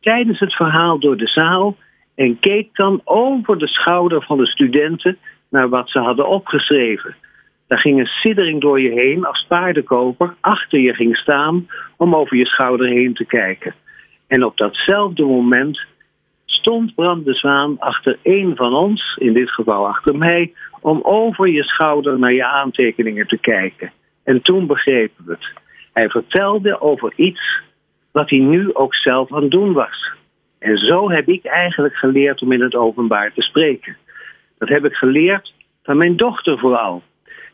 tijdens het verhaal door de zaal en keek dan over de schouder van de studenten naar wat ze hadden opgeschreven. Daar ging een siddering door je heen als paardenkoper achter je ging staan om over je schouder heen te kijken. En op datzelfde moment stond Bram de Zwaan achter een van ons, in dit geval achter mij, om over je schouder naar je aantekeningen te kijken. En toen begrepen we het. Hij vertelde over iets wat hij nu ook zelf aan het doen was. En zo heb ik eigenlijk geleerd om in het openbaar te spreken. Dat heb ik geleerd van mijn dochter vooral.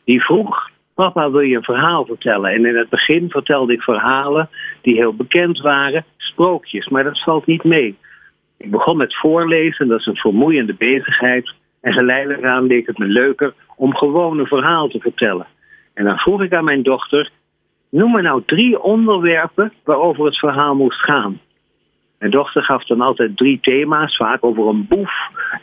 Die vroeg, papa wil je een verhaal vertellen? En in het begin vertelde ik verhalen die heel bekend waren, sprookjes, maar dat valt niet mee. Ik begon met voorlezen, dat is een vermoeiende bezigheid. En geleidelijk aan leek het me leuker om gewoon een verhaal te vertellen. En dan vroeg ik aan mijn dochter, noem me nou drie onderwerpen waarover het verhaal moest gaan. Mijn dochter gaf dan altijd drie thema's, vaak over een boef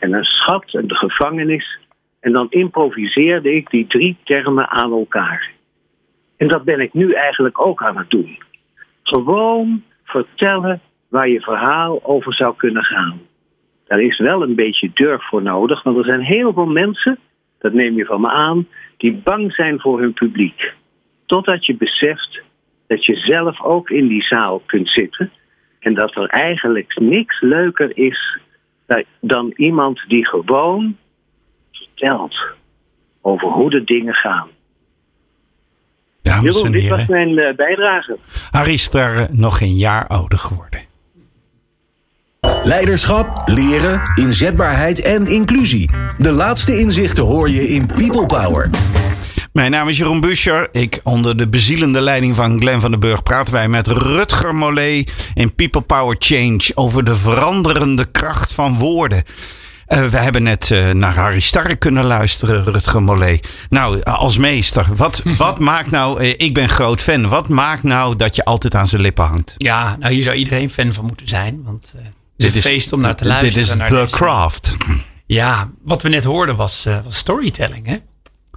en een schat en de gevangenis. En dan improviseerde ik die drie termen aan elkaar. En dat ben ik nu eigenlijk ook aan het doen. Gewoon vertellen waar je verhaal over zou kunnen gaan. Daar is wel een beetje durf voor nodig, want er zijn heel veel mensen, dat neem je van me aan, die bang zijn voor hun publiek. Totdat je beseft dat je zelf ook in die zaal kunt zitten en dat er eigenlijk niks leuker is dan iemand die gewoon vertelt over hoe de dingen gaan. Dames Jeroen, en dit was heren, mijn eh, bijdrage. Harry is daar eh, nog geen jaar ouder geworden. Leiderschap, leren, inzetbaarheid en inclusie. De laatste inzichten hoor je in People Power. Mijn naam is Jeroen Buscher. Ik, onder de bezielende leiding van Glenn van den Burg, praten wij met Rutger Mollet in People Power Change over de veranderende kracht van woorden. Eh, we hebben net eh, naar Harry Starre kunnen luisteren, Rutger Mollet. Nou, als meester, wat, *laughs* wat maakt nou, eh, ik ben groot fan, wat maakt nou dat je altijd aan zijn lippen hangt? Ja, nou hier zou iedereen fan van moeten zijn. Want het is feest om naar te luisteren. Dit is naar The Craft. Ja, wat we net hoorden was, eh, was storytelling. Hè?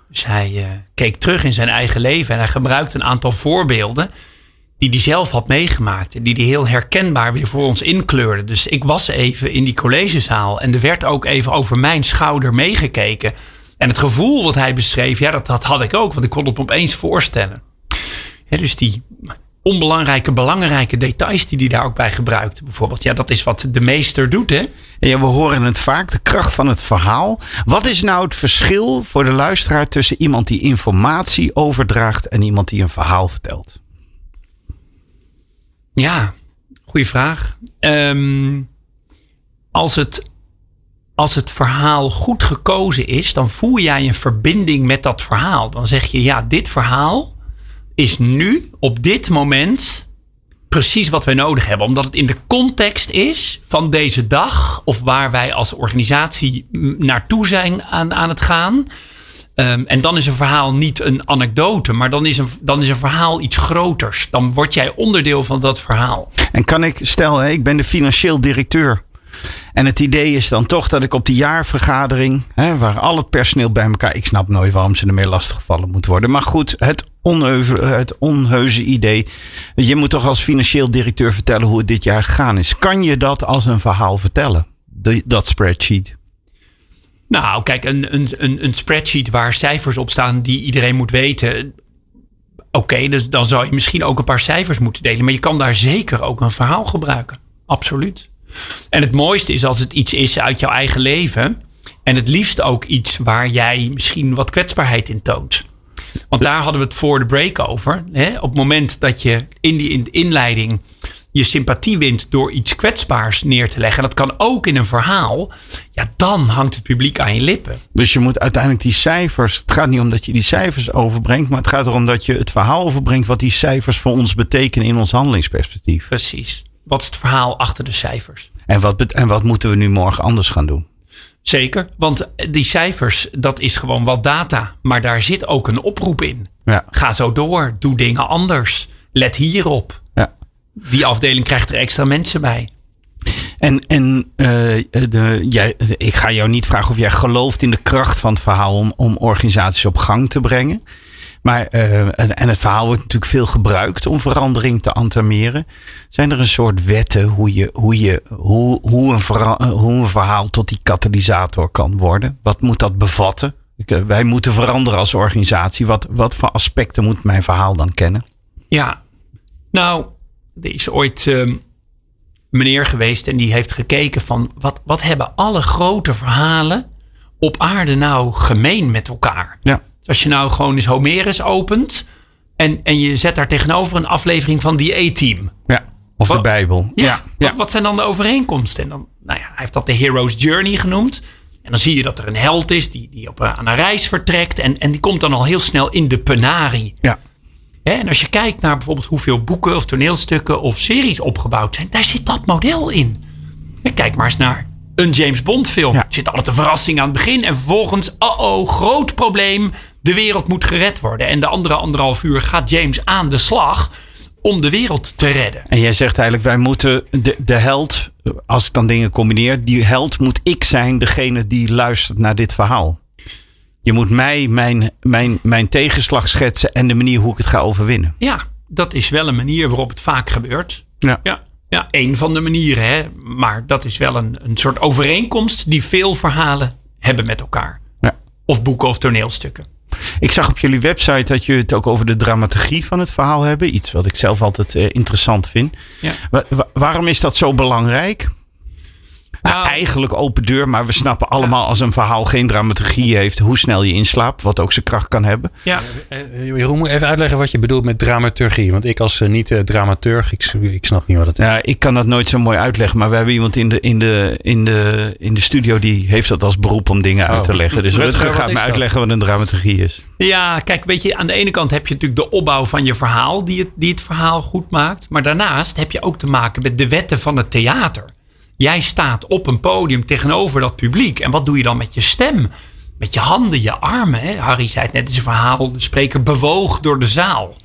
Dus hij eh, keek terug in zijn eigen leven en hij gebruikte een aantal voorbeelden die hij zelf had meegemaakt. En die hij heel herkenbaar weer voor ons inkleurde. Dus ik was even in die collegezaal en er werd ook even over mijn schouder meegekeken. En het gevoel wat hij beschreef, ja, dat, dat had ik ook, want ik kon het me opeens voorstellen. Dus die onbelangrijke, belangrijke details die hij daar ook bij gebruikte. Bijvoorbeeld, ja, dat is wat de meester doet, hè? Ja, we horen het vaak, de kracht van het verhaal. Wat is nou het verschil voor de luisteraar tussen iemand die informatie overdraagt en iemand die een verhaal vertelt? Ja, goede vraag. Ehm, als, het, als het verhaal goed gekozen is, dan voel jij een verbinding met dat verhaal. Dan zeg je, ja, dit verhaal is nu, op dit moment, precies wat wij nodig hebben. Omdat het in de context is van deze dag, of waar wij als organisatie naartoe zijn aan, aan het gaan. Ehm, en dan is een verhaal niet een anekdote, maar dan is, een, dan is een verhaal iets groters. Dan word jij onderdeel van dat verhaal. En kan ik, stel, hè, ik ben de financieel directeur. En het idee is dan toch dat ik op die jaarvergadering, hè, waar al het personeel bij elkaar, ik snap nooit waarom ze ermee lastiggevallen moet worden. Maar goed, het, onheuze, het onheuse idee. Je moet toch als financieel directeur vertellen hoe het dit jaar gegaan is. Kan je dat als een verhaal vertellen? Dat spreadsheet. Nou, kijk, een, een, een, een spreadsheet waar cijfers op staan die iedereen moet weten. Oké, dus dan zou je misschien ook een paar cijfers moeten delen. Maar je kan daar zeker ook een verhaal gebruiken. Absoluut. En het mooiste is als het iets is uit jouw eigen leven. En het liefst ook iets waar jij misschien wat kwetsbaarheid in toont. Want daar hadden we het voor de break over. Hè? Op het moment dat je in die in de inleiding je sympathie wint door iets kwetsbaars neer te leggen. En dat kan ook in een verhaal. Ja, dan hangt het publiek aan je lippen. Dus je moet uiteindelijk die cijfers. Het gaat niet om dat je die cijfers overbrengt. Maar het gaat erom dat je het verhaal overbrengt. wat die cijfers voor ons betekenen in ons handelingsperspectief. Precies. Wat is het verhaal achter de cijfers? En wat, en wat moeten we nu morgen anders gaan doen? Zeker, want die cijfers, dat is gewoon wat data. Maar daar zit ook een oproep in. Ja. Ga zo door, doe dingen anders. Let hierop. ja. Die afdeling krijgt er extra mensen bij. En, en eh, de, jij, ik ga jou niet vragen of jij gelooft in de kracht van het verhaal om, om organisaties op gang te brengen. Maar, eh, en, en het verhaal wordt natuurlijk veel gebruikt om verandering te antameren. Zijn er een soort wetten hoe, je, hoe, je, hoe, hoe, een, eh, hoe een verhaal tot die katalysator kan worden? Wat moet dat bevatten? Eh, wij moeten veranderen als organisatie. Wat, wat voor aspecten moet mijn verhaal dan kennen? Ja, nou, er is ooit ehm, een meneer geweest en die heeft gekeken van wat, wat hebben alle grote verhalen op aarde nou gemeen met elkaar? Ja. Dus als je nou gewoon eens Homerus opent en, en je zet daar tegenover een aflevering van die A-Team. ja. Of de Bijbel. Ja, ja. Wat, wat zijn dan de overeenkomsten? En dan, nou ja, hij heeft dat de Hero's Journey genoemd. En dan zie je dat er een held is die, die op, een- aan een reis vertrekt. En, en die komt dan al heel snel in de penarie. ja. En als je kijkt naar bijvoorbeeld hoeveel boeken of toneelstukken of series opgebouwd zijn, daar zit dat model in. Kijk maar eens naar een James Bond film. Ja. Er zit altijd een verrassing aan het begin en vervolgens, oh oh, groot probleem. De wereld moet gered worden. En de andere anderhalf uur gaat James aan de slag om de wereld te redden. En jij zegt eigenlijk, wij moeten de, de held, als ik dan dingen combineer, die held moet ik zijn, degene die luistert naar dit verhaal. Je moet mij mijn, mijn, mijn tegenslag schetsen en de manier hoe ik het ga overwinnen. Ja, dat is wel een manier waarop het vaak gebeurt. Ja. Ja, ja een van de manieren. Hè? Maar dat is wel een, een soort overeenkomst die veel verhalen hebben met elkaar. Ja. Of boeken of toneelstukken. Ik zag op jullie website dat je het ook over de dramaturgie van het verhaal hebben. Iets wat ik zelf altijd eh, interessant vind. Ja. Wa- wa- waarom is dat zo belangrijk? Nou, Nou- eigenlijk open deur, maar we snappen allemaal als een verhaal geen dramaturgie heeft, hoe snel je inslaapt, wat ook zijn kracht kan hebben. Ja, Eh, Jeroen, moet even uitleggen wat je bedoelt met dramaturgie. Want ik als eh, niet-dramaturg, ik, ik snap niet wat het is. Ja, ik kan dat nooit zo mooi uitleggen, maar we hebben iemand in de, in de, in de, in de studio die heeft dat als beroep om dingen uit te Oh. leggen. Dus Rutger, gaat me uitleggen wat een dramaturgie is. Ja, kijk, weet je, aan de ene kant heb je natuurlijk de opbouw van je verhaal, die het, die het verhaal goed maakt. Maar daarnaast heb je ook te maken met de wetten van het theater. Jij staat op een podium tegenover dat publiek. En wat doe je dan met je stem? Met je handen, je armen. Hè? Harry zei het net in zijn verhaal, de spreker bewoog door de zaal.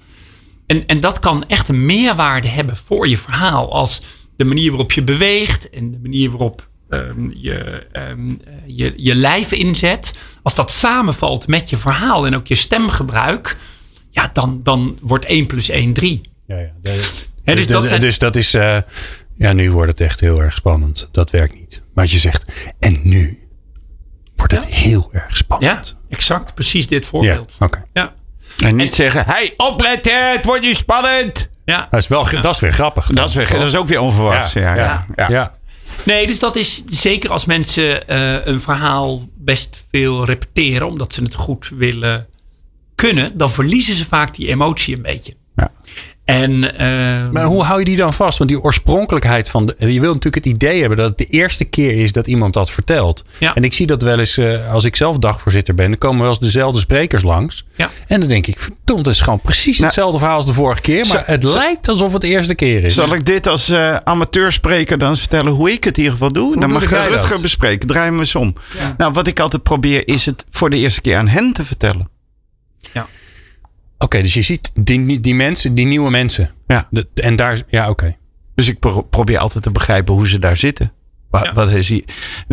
En, en dat kan echt een meerwaarde hebben voor je verhaal. Als de manier waarop je beweegt en de manier waarop ehm, je, ehm, eh, je je lijf inzet. Als dat samenvalt met je verhaal en ook je stemgebruik. Ja, dan, dan wordt 1 plus 1 3. Ja, ja. dus, dus dat zijn- dus dat is. eh, ja, nu wordt het echt heel erg spannend. Dat werkt niet. Maar als je zegt. En nu wordt het Ja. heel erg Ja, spannend. exact. Precies dit Ja, voorbeeld. oké. Ja, En niet zeggen, hey, opletten, het wordt nu spannend. ja. Dat, is wel, dat is weer grappig. Dat is, weer, dat is ook weer onverwachts. Ja, ja, ja. ja. Nee, dus dat is zeker als mensen eh, een verhaal best veel repeteren, omdat ze het goed willen kunnen, dan verliezen ze vaak die emotie een beetje. Ja. En, eh, Maar hoe hou je die dan vast? Want die oorspronkelijkheid van. De, je wilt natuurlijk het idee hebben dat het de eerste keer is dat iemand dat vertelt. Ja. En ik zie dat wel eens eh, als ik zelf dagvoorzitter ben. Dan komen wel eens dezelfde sprekers langs. Ja. En dan denk ik, verdomd, het is gewoon precies Nou, hetzelfde verhaal als de vorige keer. Maar zo- het zo- lijkt alsof het de eerste keer is. Zal ik dit als eh, amateurspreker dan eens vertellen hoe ik het in ieder geval doe? dan doe mag Rutger dat? bespreken. Draai me eens om. Ja. Nou, wat ik altijd probeer is het voor de eerste keer aan hen te vertellen. Oké, dus je ziet die, die mensen, die nieuwe mensen. Ja. De- en daar, ja, oké. Dus ik pro- probeer altijd te begrijpen hoe ze daar zitten. Wat, Ja. wat is die-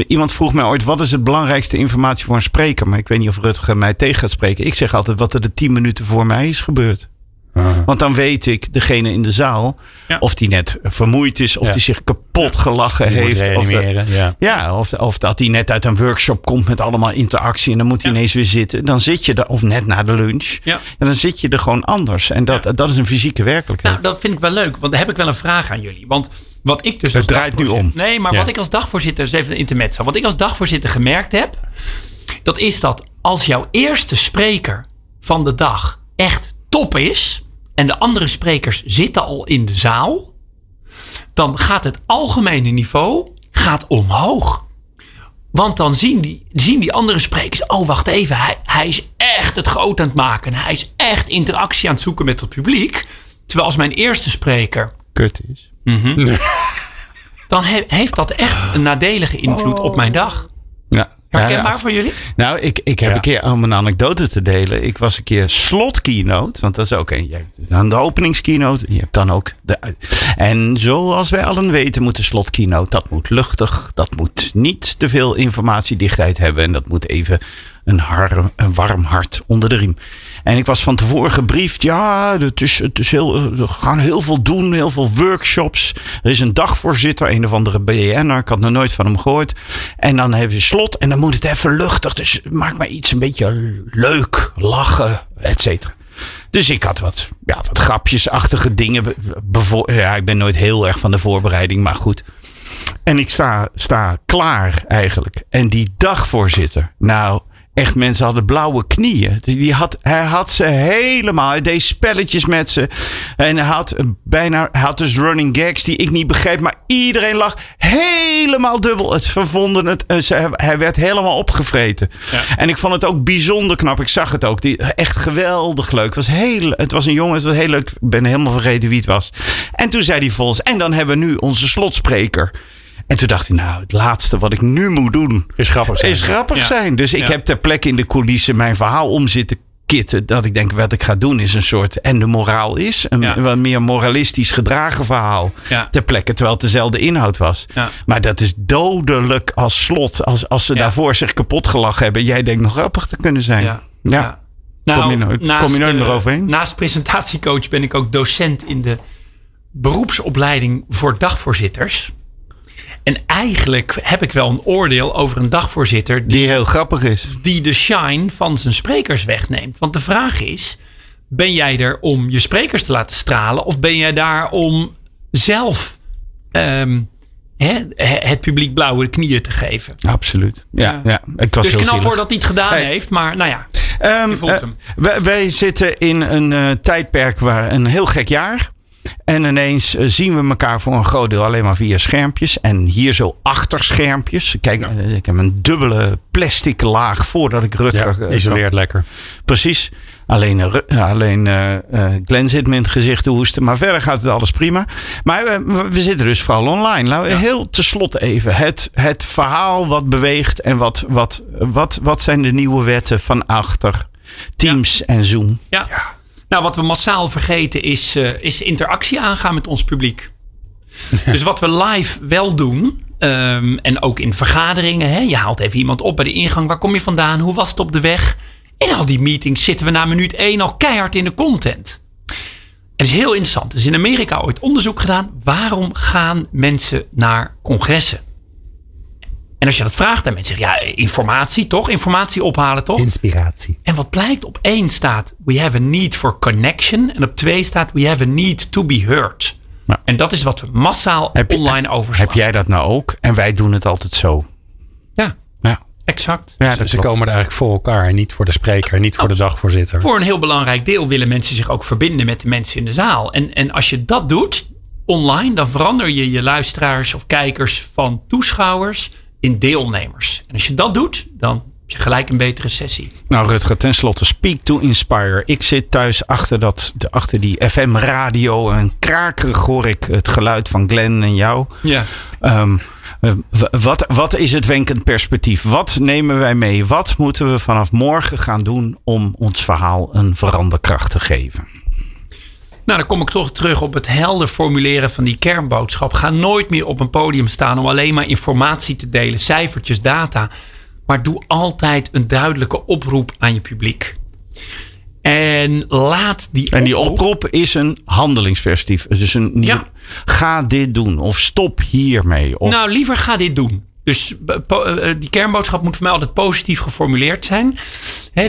Iemand vroeg mij ooit, wat is het belangrijkste informatie voor een spreker? Maar ik weet niet of Rutger mij tegen gaat spreken. Ik zeg altijd wat er de tien minuten voor mij is gebeurd. Aha. Want dan weet ik, degene in de zaal, Ja. of die net vermoeid is, of Ja. die zich kapot gelachen Die moet heeft. Of, de- ja. ja, of, of dat hij net uit een workshop komt met allemaal interactie en dan moet hij Ja. ineens weer zitten. Dan zit je er, of net na de lunch, Ja. en dan zit je er gewoon anders. En dat, Ja. dat is een fysieke werkelijkheid. Nou, dat vind ik wel leuk, want dan heb ik wel een vraag aan jullie. Want wat ik dus. Het draait nu om. Nee, maar Ja. wat ik als dagvoorzitter, dus even een intermezzo. Wat ik als dagvoorzitter gemerkt heb, dat is dat als jouw eerste spreker van de dag echt top is. en de andere sprekers zitten al in de zaal. dan gaat het algemene niveau gaat omhoog. Want dan zien die, zien die andere sprekers, oh wacht even, hij, hij is echt het groot aan het maken. Hij is echt interactie aan het zoeken met het publiek. Terwijl als mijn eerste spreker, Kut is. dan he- heeft dat echt een nadelige invloed op mijn dag. Herkenbaar ja. voor jullie? Nou, ik, ik heb Ja. een keer om een anekdote te delen. Ik was een keer slot keynote. Want dat is ook een. Je hebt dan de openingskeynote. Je hebt dan ook de. En zoals wij allen weten, moet de slot keynote. Dat moet luchtig. Dat moet niet te veel informatiedichtheid hebben. En dat moet even een, har, een warm hart onder de riem. En ik was van tevoren gebriefd. Ja, het het we gaan heel veel doen. Heel veel workshops. Er is een dagvoorzitter. Een of andere BN'er. Ik had nog nooit van hem gehoord. En dan heb je slot. En dan moet het even luchtig. Dus maak maar iets een beetje leuk. Lachen, et cetera. Dus ik had wat, ja, wat grapjesachtige dingen. Ja, ik ben nooit heel erg van de voorbereiding. Maar goed. En ik sta, sta klaar eigenlijk. En die dagvoorzitter, nou, echt mensen hadden blauwe knieën. Die had, hij had ze helemaal, hij deed spelletjes met ze. En hij had bijna, hij had dus running gags die ik niet begreep. Maar iedereen lag helemaal dubbel. Het vervonden het, eh, ze- hij werd helemaal opgevreten. En ik vond het ook bijzonder knap. Ik zag het ook. Die, echt geweldig leuk. Het was, heel, het was een jongen, het was heel leuk. Ik ben helemaal vergeten wie het was. En toen zei hij volgens, en dan hebben we nu onze slotspreker. En toen dacht hij, nou, het laatste wat ik nu moet doen, Is grappig zijn. is grappig Ja. zijn. Dus ik Ja. heb ter plekke in de coulissen mijn verhaal om zitten kitten. Dat ik denk, wat ik ga doen is een soort en de moraal is. Een Ja. wat meer moralistisch gedragen verhaal. Ja. Ter plekke, terwijl het dezelfde inhoud was. Ja. Maar dat is dodelijk als slot. Als, als ze Ja. daarvoor zich kapot gelachen hebben. Jij denkt nog grappig te kunnen zijn. Ja. Ja. Nou, Kom je nooit- naast, kom je nooit meer overheen? Naast presentatiecoach ben ik ook docent in de beroepsopleiding voor dagvoorzitters. En eigenlijk heb ik wel een oordeel over een dagvoorzitter die, Die heel grappig is. die de shine van zijn sprekers wegneemt. Want de vraag is: ben jij er om je sprekers te laten stralen? Of ben jij daar om zelf ehm, hè, het publiek blauwe knieën te geven? Absoluut. Ja, ja. ik was Dus heel knap zielig. hoor dat hij het gedaan Hey. heeft. Maar nou ja, Ehm, Je voelt eh, wij zitten in een eh, tijdperk waar een heel gek jaar. En ineens eh, zien we elkaar voor een groot deel alleen maar via schermpjes. En hier zo achter schermpjes. Kijk, eh, ik heb een dubbele plastic laag voordat ik Rutger... Ja, eh, isoleert lekker. Precies. Alleen, alleen eh, eh, Glenn zit me in het gezicht te hoesten. Maar verder gaat het alles prima. Maar we, we zitten dus vooral online. We heel tenslotte even. Het, het verhaal wat beweegt. En wat, wat, wat, wat zijn de nieuwe wetten van achter Teams en Zoom? Ja. Nou, wat we massaal vergeten is, eh, is interactie aangaan met ons publiek. *laughs* dus wat we live wel doen, ehm, en ook in vergaderingen, hè, je haalt even iemand op bij de ingang. Waar kom je vandaan? Hoe was het op de weg? In al die meetings zitten we na minuut 1 al keihard in de content. En het is heel interessant. Er is in Amerika ooit onderzoek gedaan. Waarom gaan mensen naar congressen? En als je dat vraagt aan mensen, zeggen ja, informatie toch? Informatie ophalen toch? Inspiratie. En wat blijkt, op één staat we have a need for connection. En op twee staat we have a need to be heard. Ja. En dat is wat we massaal Heb online overslaan. Heb jij dat nou ook? En wij doen het altijd zo. Ja, Ja, exact. ja Ze, ze klopt. komen er eigenlijk voor elkaar en niet voor de spreker, niet voor de dagvoorzitter. Voor een heel belangrijk deel willen mensen zich ook verbinden met de mensen in de zaal. En, en als je dat doet online, dan verander je je luisteraars of kijkers van toeschouwers in deelnemers. En als je dat doet, dan heb je gelijk een betere sessie. Nou, Rutger, tenslotte, speak to inspire. Ik zit thuis achter, dat, de- achter die FM-radio en krakerig hoor ik het geluid van Glenn en jou. Ja. Ehm, eh, wat, wat is het wenkend perspectief? Wat nemen wij mee? Wat moeten we vanaf morgen gaan doen om ons verhaal een veranderkracht te geven? Nou, dan kom ik toch terug op het helder formuleren van die kernboodschap. Ga nooit meer op een podium staan om alleen maar informatie te delen, cijfertjes, data. Maar doe altijd een duidelijke oproep aan je publiek. En laat die En die oproep is een handelingsperspectief. Het is een, niet Ja. ga dit doen of stop hiermee. Of, Nou, liever ga dit doen. Dus eh, po- eh, die kernboodschap moet voor mij altijd positief geformuleerd zijn.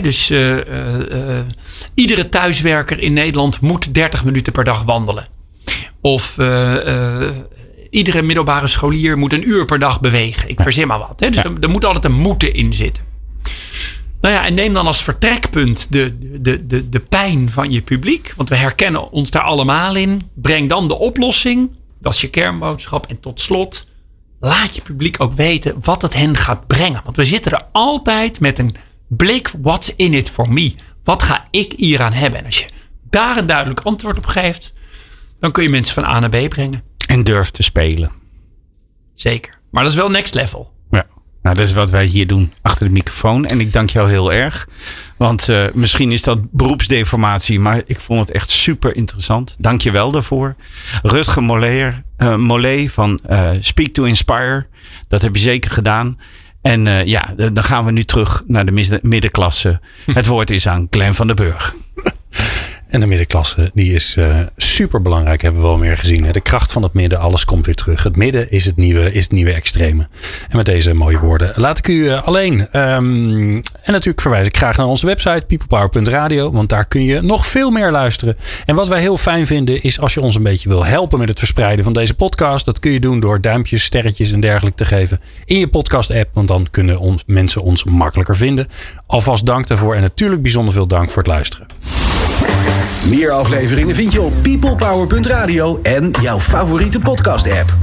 Dus eh, eh, eh, iedere thuiswerker in Nederland moet 30 minuten per dag wandelen. Of eh, eh, iedere middelbare scholier moet een uur per dag bewegen. Ik verzin maar wat. Dus er, er moet altijd een moeten in zitten. Nou ja, en neem dan als vertrekpunt de, de, de, de pijn van je publiek. Want we herkennen ons daar allemaal in. Breng dan de oplossing. Dat is je kernboodschap. En tot slot, laat je publiek ook weten wat het hen gaat brengen. Want we zitten er altijd met een blik, what's in it for me? Wat ga ik hieraan hebben? En als je daar een duidelijk antwoord op geeft, dan kun je mensen van A naar B brengen. En durf te spelen. Zeker. Maar dat is wel next level. Nou, dat is wat wij hier doen achter de microfoon. En ik dank jou heel erg. Want eh, misschien is dat beroepsdeformatie, maar ik vond het echt super interessant. Dank je wel daarvoor. Rutger eh, Mollet van eh, Speak to Inspire. Dat heb je zeker gedaan. En ja, dan gaan we nu terug naar de middenklasse. Het woord is aan Glenn van den Burg. En de middenklasse, die is super belangrijk, hebben we wel meer gezien. De kracht van het midden, alles komt weer terug. Het midden is het nieuwe, is het nieuwe extreme. En met deze mooie woorden laat ik u eh, alleen. Ehm, en natuurlijk verwijs ik graag naar onze website, peoplepower.radio. Want daar kun je nog veel meer luisteren. En wat wij heel fijn vinden, is als je ons een beetje wil helpen met het verspreiden van deze podcast. Dat kun je doen door duimpjes, sterretjes en dergelijke te geven in je podcast-app. Want dan kunnen ons, mensen ons makkelijker vinden. Alvast dank daarvoor en natuurlijk bijzonder veel dank voor het luisteren. Meer afleveringen vind je op peoplepower.radio en jouw favoriete podcast-app.